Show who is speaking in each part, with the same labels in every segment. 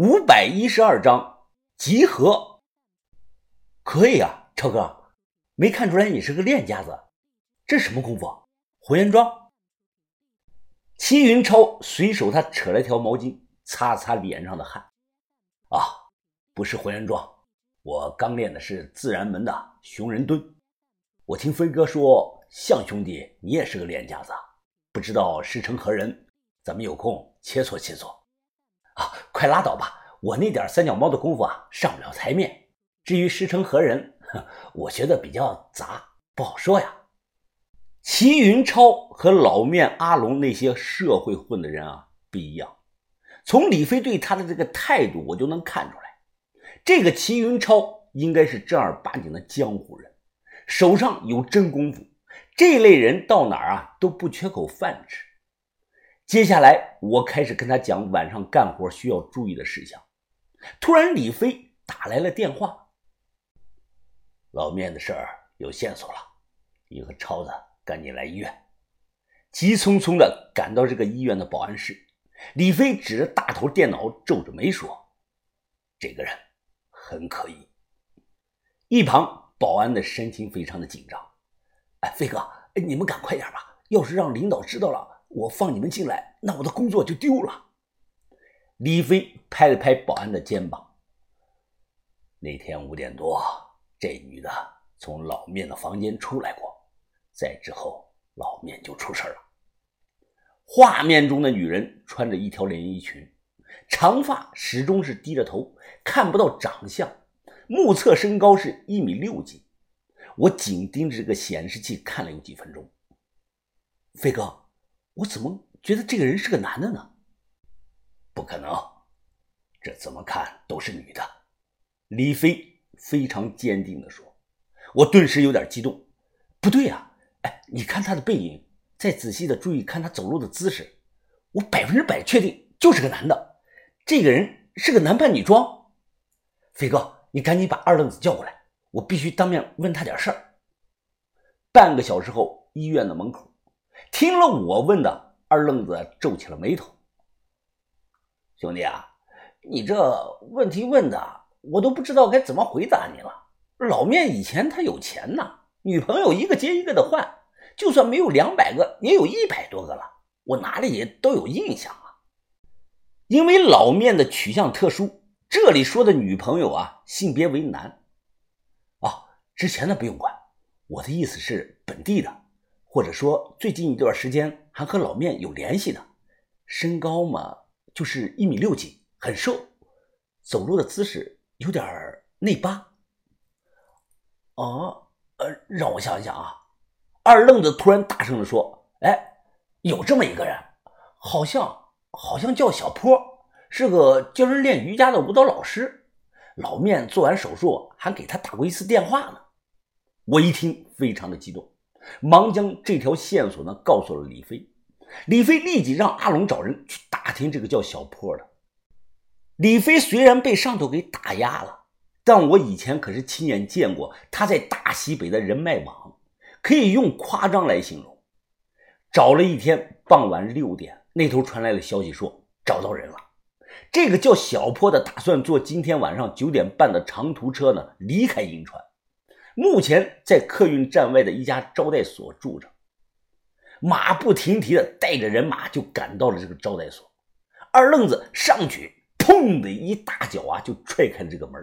Speaker 1: 五百一十二章集合。可以啊，超哥，没看出来你是个练家子。这什么功夫？火焰桩。齐云超随手他扯了条毛巾，擦了擦脸上的汗。啊，不是火焰桩，我刚练的是自然门的熊人蹲。我听飞哥说，向兄弟你也是个练家子，不知道师承何人？咱们有空切磋切磋。啊，快拉倒吧，我那点三脚猫的功夫啊，上不了台面。至于师承何人，我觉得比较杂，不好说呀。齐云超和老面阿龙那些社会混的人啊不一样，从李飞对他的这个态度，我就能看出来，这个齐云超应该是正儿八经的江湖人，手上有真功夫。这类人到哪儿啊都不缺口饭吃。接下来，我开始跟他讲晚上干活需要注意的事项。突然，李飞打来了电话。老面的事儿有线索了，你和超子赶紧来医院。急匆匆的赶到这个医院的保安室，李飞指着大头电脑，皱着眉说：“这个人很可疑。”一旁保安的神情非常的紧张。“哎，飞哥，你们赶快点吧，要是让领导知道了。”我放你们进来，那我的工作就丢了。李飞拍了拍保安的肩膀。那天五点多，这女的从老面的房间出来过，再之后老面就出事了。画面中的女人穿着一条连衣裙，长发始终是低着头，看不到长相，目测身高是一米六几。我紧盯着这个显示器看了有几分钟。飞哥。我怎么觉得这个人是个男的呢？不可能，这怎么看都是女的。李飞非常坚定地说。我顿时有点激动。不对呀，哎，你看他的背影，再仔细的注意看他走路的姿势，我百分之百确定就是个男的。这个人是个男扮女装。飞哥，你赶紧把二愣子叫过来，我必须当面问他点事儿。半个小时后，医院的门口。听了我问的，二愣子皱起了眉头。兄弟啊，你这问题问的，我都不知道该怎么回答你了。老面以前他有钱呐，女朋友一个接一个的换，就算没有两百个，也有一百多个了，我哪里都有印象啊。因为老面的取向特殊，这里说的女朋友啊，性别为男。啊，之前的不用管，我的意思是本地的。或者说，最近一段时间还和老面有联系的，身高嘛，就是一米六几，很瘦，走路的姿势有点内八。哦，呃，让我想一想啊。二愣子突然大声的说：“哎，有这么一个人，好像好像叫小坡，是个教人练瑜伽的舞蹈老师。老面做完手术还给他打过一次电话呢。”我一听，非常的激动。忙将这条线索呢告诉了李飞，李飞立即让阿龙找人去打听这个叫小坡的。李飞虽然被上头给打压了，但我以前可是亲眼见过他在大西北的人脉网，可以用夸张来形容。找了一天，傍晚六点，那头传来了消息说找到人了。这个叫小坡的打算坐今天晚上九点半的长途车呢离开银川。目前在客运站外的一家招待所住着，马不停蹄的带着人马就赶到了这个招待所。二愣子上去，砰的一大脚啊，就踹开了这个门。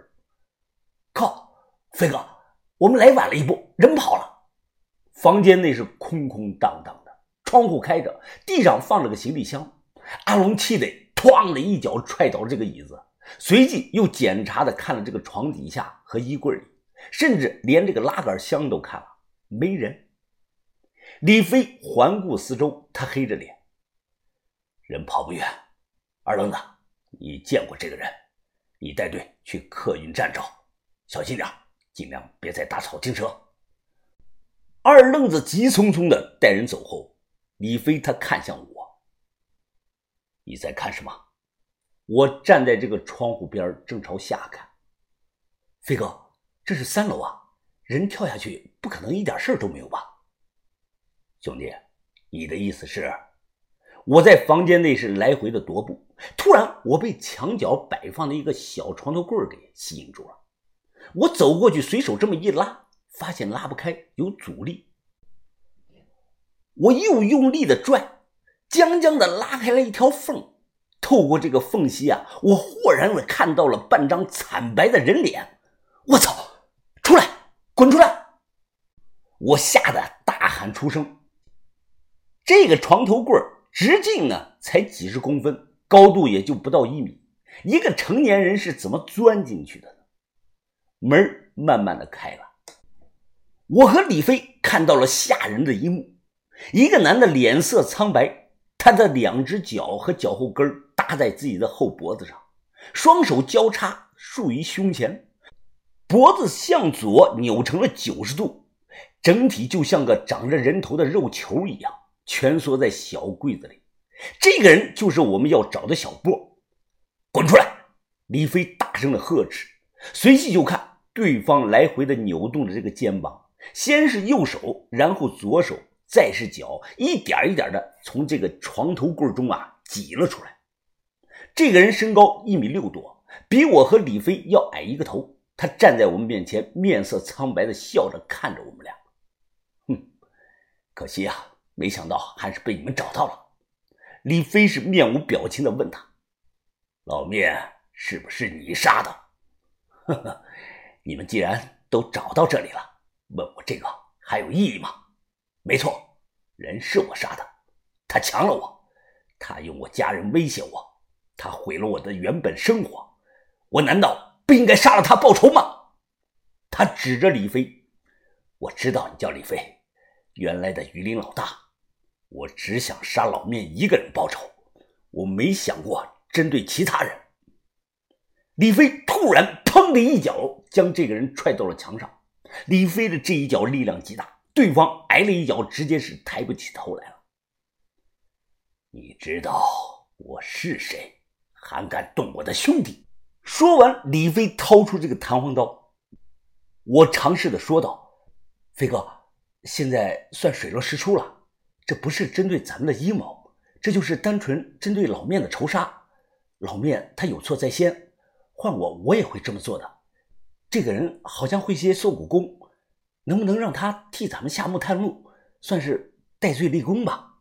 Speaker 1: 靠，飞哥，我们来晚了一步，人跑了。房间内是空空荡荡的，窗户开着，地上放着个行李箱。阿龙气得哐的一脚踹倒了这个椅子，随即又检查的看了这个床底下和衣柜里。甚至连这个拉杆箱都看了，没人。李飞环顾四周，他黑着脸，人跑不远。二愣子，你见过这个人？你带队去客运站找，小心点，尽量别在大草停车。二愣子急匆匆的带人走后，李飞他看向我：“你在看什么？”我站在这个窗户边，正朝下看。飞哥。这是三楼啊，人跳下去不可能一点事儿都没有吧？兄弟，你的意思是？我在房间内是来回的踱步，突然我被墙角摆放的一个小床头柜给吸引住了。我走过去，随手这么一拉，发现拉不开，有阻力。我又用力的拽，将将的拉开了一条缝。透过这个缝隙啊，我豁然的看到了半张惨白的人脸。我操！滚出来！我吓得大喊出声。这个床头柜直径呢才几十公分，高度也就不到一米，一个成年人是怎么钻进去的呢？门慢慢的开了，我和李飞看到了吓人的一幕：一个男的脸色苍白，他的两只脚和脚后跟搭在自己的后脖子上，双手交叉竖于胸前，脖子向左扭成了九十度，整体就像个长着人头的肉球一样，蜷缩在小柜子里。这个人就是我们要找的小波，滚出来！李飞大声的呵斥，随即就看对方来回的扭动着这个肩膀，先是右手，然后左手，再是脚，一点一点的从这个床头柜中啊挤了出来。这个人身高一米六多，比我和李飞要矮一个头。他站在我们面前，面色苍白的笑着看着我们俩。哼，可惜啊，没想到还是被你们找到了。李飞是面无表情的问他：“老面是不是你杀的？” 呵呵，你们既然都找到这里了，问我这个还有意义吗？没错，人是我杀的。他强了我，他用我家人威胁我。他毁了我的原本生活，我难道不应该杀了他报仇吗？他指着李飞，我知道你叫李飞，原来的榆林老大。我只想杀老面一个人报仇，我没想过针对其他人。李飞突然砰的一脚将这个人踹到了墙上，李飞的这一脚力量极大，对方挨了一脚，直接是抬不起头来了。你知道我是谁？还敢动我的兄弟！说完，李飞掏出这个弹簧刀。我尝试的说道：“飞哥，现在算水落石出了，这不是针对咱们的阴谋，这就是单纯针对老面的仇杀。老面他有错在先，换我我也会这么做的。这个人好像会些缩骨功，能不能让他替咱们下墓探路，算是戴罪立功吧？”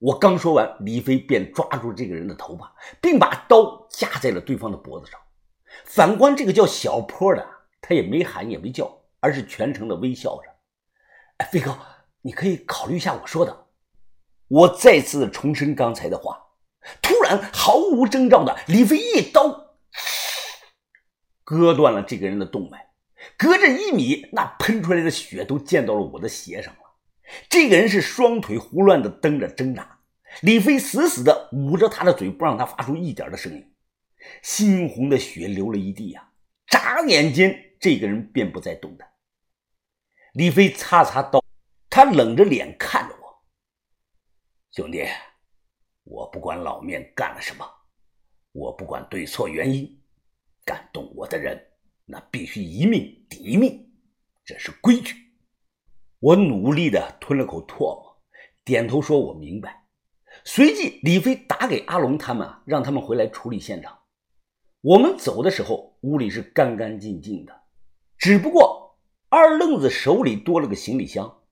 Speaker 1: 我刚说完，李飞便抓住这个人的头发，并把刀架在了对方的脖子上。反观这个叫小坡的，他也没喊也没叫，而是全程的微笑着。哎，飞哥，你可以考虑一下我说的。我再次重申刚才的话。突然，毫无征兆的，李飞一刀割断了这个人的动脉，隔着一米，那喷出来的血都溅到了我的鞋上了。这个人是双腿胡乱的蹬着挣扎，李飞死死的捂着他的嘴，不让他发出一点的声音。猩红的血流了一地呀！眨眼间，这个人便不再动弹。李飞擦擦刀，他冷着脸看着我：“兄弟，我不管老面干了什么，我不管对错原因，敢动我的人，那必须一命抵一命，这是规矩。”我努力的吞了口唾沫，点头说：“我明白。”随即，李飞打给阿龙他们，让他们回来处理现场。我们走的时候，屋里是干干净净的，只不过二愣子手里多了个行李箱。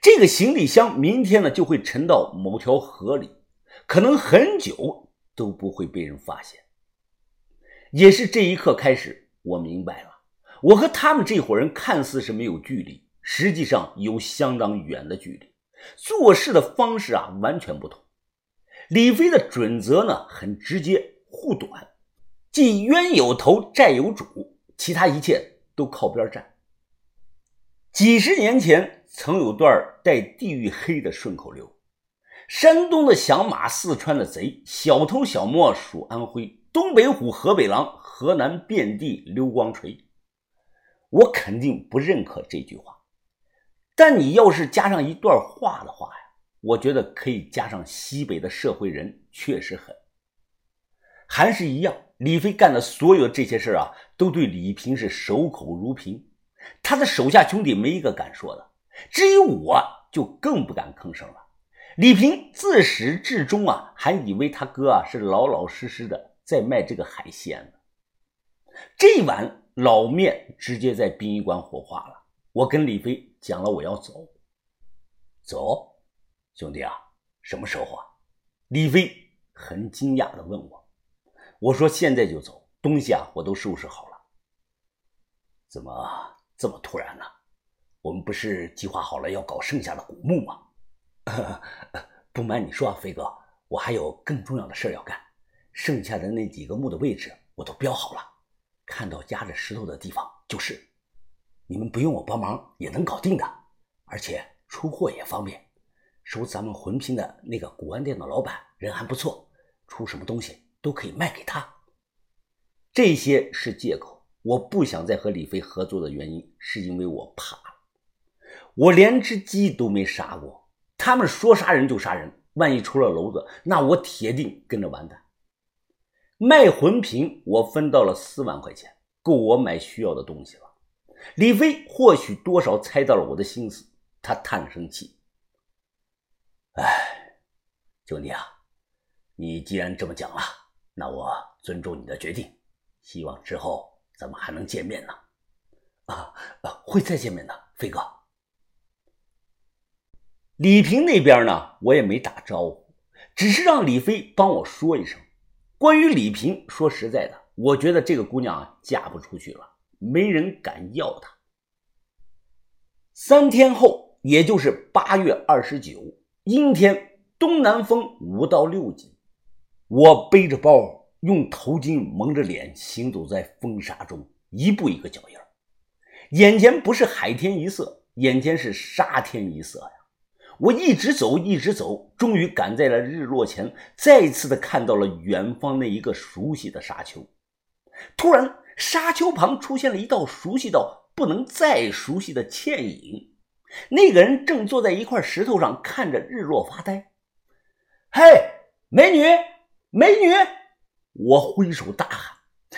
Speaker 1: 这个行李箱明天呢就会沉到某条河里，可能很久都不会被人发现。也是这一刻开始，我明白了，我和他们这伙人看似是没有距离。实际上有相当远的距离，做事的方式啊完全不同。李飞的准则呢很直接，护短，即冤有头债有主，其他一切都靠边站。几十年前曾有段带地域黑的顺口溜：山东的响马，四川的贼，小偷小摸属安徽，东北虎，河北狼，河南遍地溜光锤。我肯定不认可这句话。但你要是加上一段话的话呀，我觉得可以加上西北的社会人确实狠。还是一样，李飞干的所有这些事啊，都对李平是守口如瓶，他的手下兄弟没一个敢说的，至于我就更不敢吭声了。李平自始至终啊，还以为他哥啊是老老实实的在卖这个海鲜呢。这碗老面直接在殡仪馆火化了。我跟李飞讲了我要走，走，兄弟啊，什么时候啊？李飞很惊讶的问我。我说现在就走，东西啊我都收拾好了。怎么这么突然呢？我们不是计划好了要搞剩下的古墓吗？不瞒你说啊，飞哥，我还有更重要的事要干。剩下的那几个墓的位置我都标好了，看到夹着石头的地方就是。你们不用我帮忙也能搞定的，而且出货也方便。收咱们魂瓶的那个古玩店的老板人还不错，出什么东西都可以卖给他。这些是借口，我不想再和李飞合作的原因是因为我怕。我连只鸡都没杀过，他们说杀人就杀人，万一出了篓子，那我铁定跟着完蛋。卖魂瓶，我分到了四万块钱，够我买需要的东西了。李飞或许多少猜到了我的心思，他叹了声气：“哎，兄弟啊，你既然这么讲了，那我尊重你的决定，希望之后咱们还能见面呢。”“啊，会再见面的，飞哥。”李平那边呢，我也没打招呼，只是让李飞帮我说一声。关于李平，说实在的，我觉得这个姑娘，嫁不出去了，没人敢要她。三天后，也就是八月二十九，阴天，东南风五到六级，我背着包，用头巾蒙着脸，行走在风沙中，一步一个脚印眼前不是海天一色，眼前是沙天一色呀。我一直走，一直走，终于赶在了日落前，再次的看到了远方那一个熟悉的沙丘。突然，沙丘旁出现了一道熟悉到不能再熟悉的倩影。那个人正坐在一块石头上，看着日落发呆。嘿，美女，美女！我挥手大喊。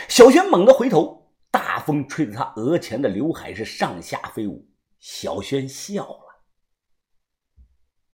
Speaker 1: 小轩猛地回头，大风吹得他额前的刘海是上下飞舞。小轩笑了。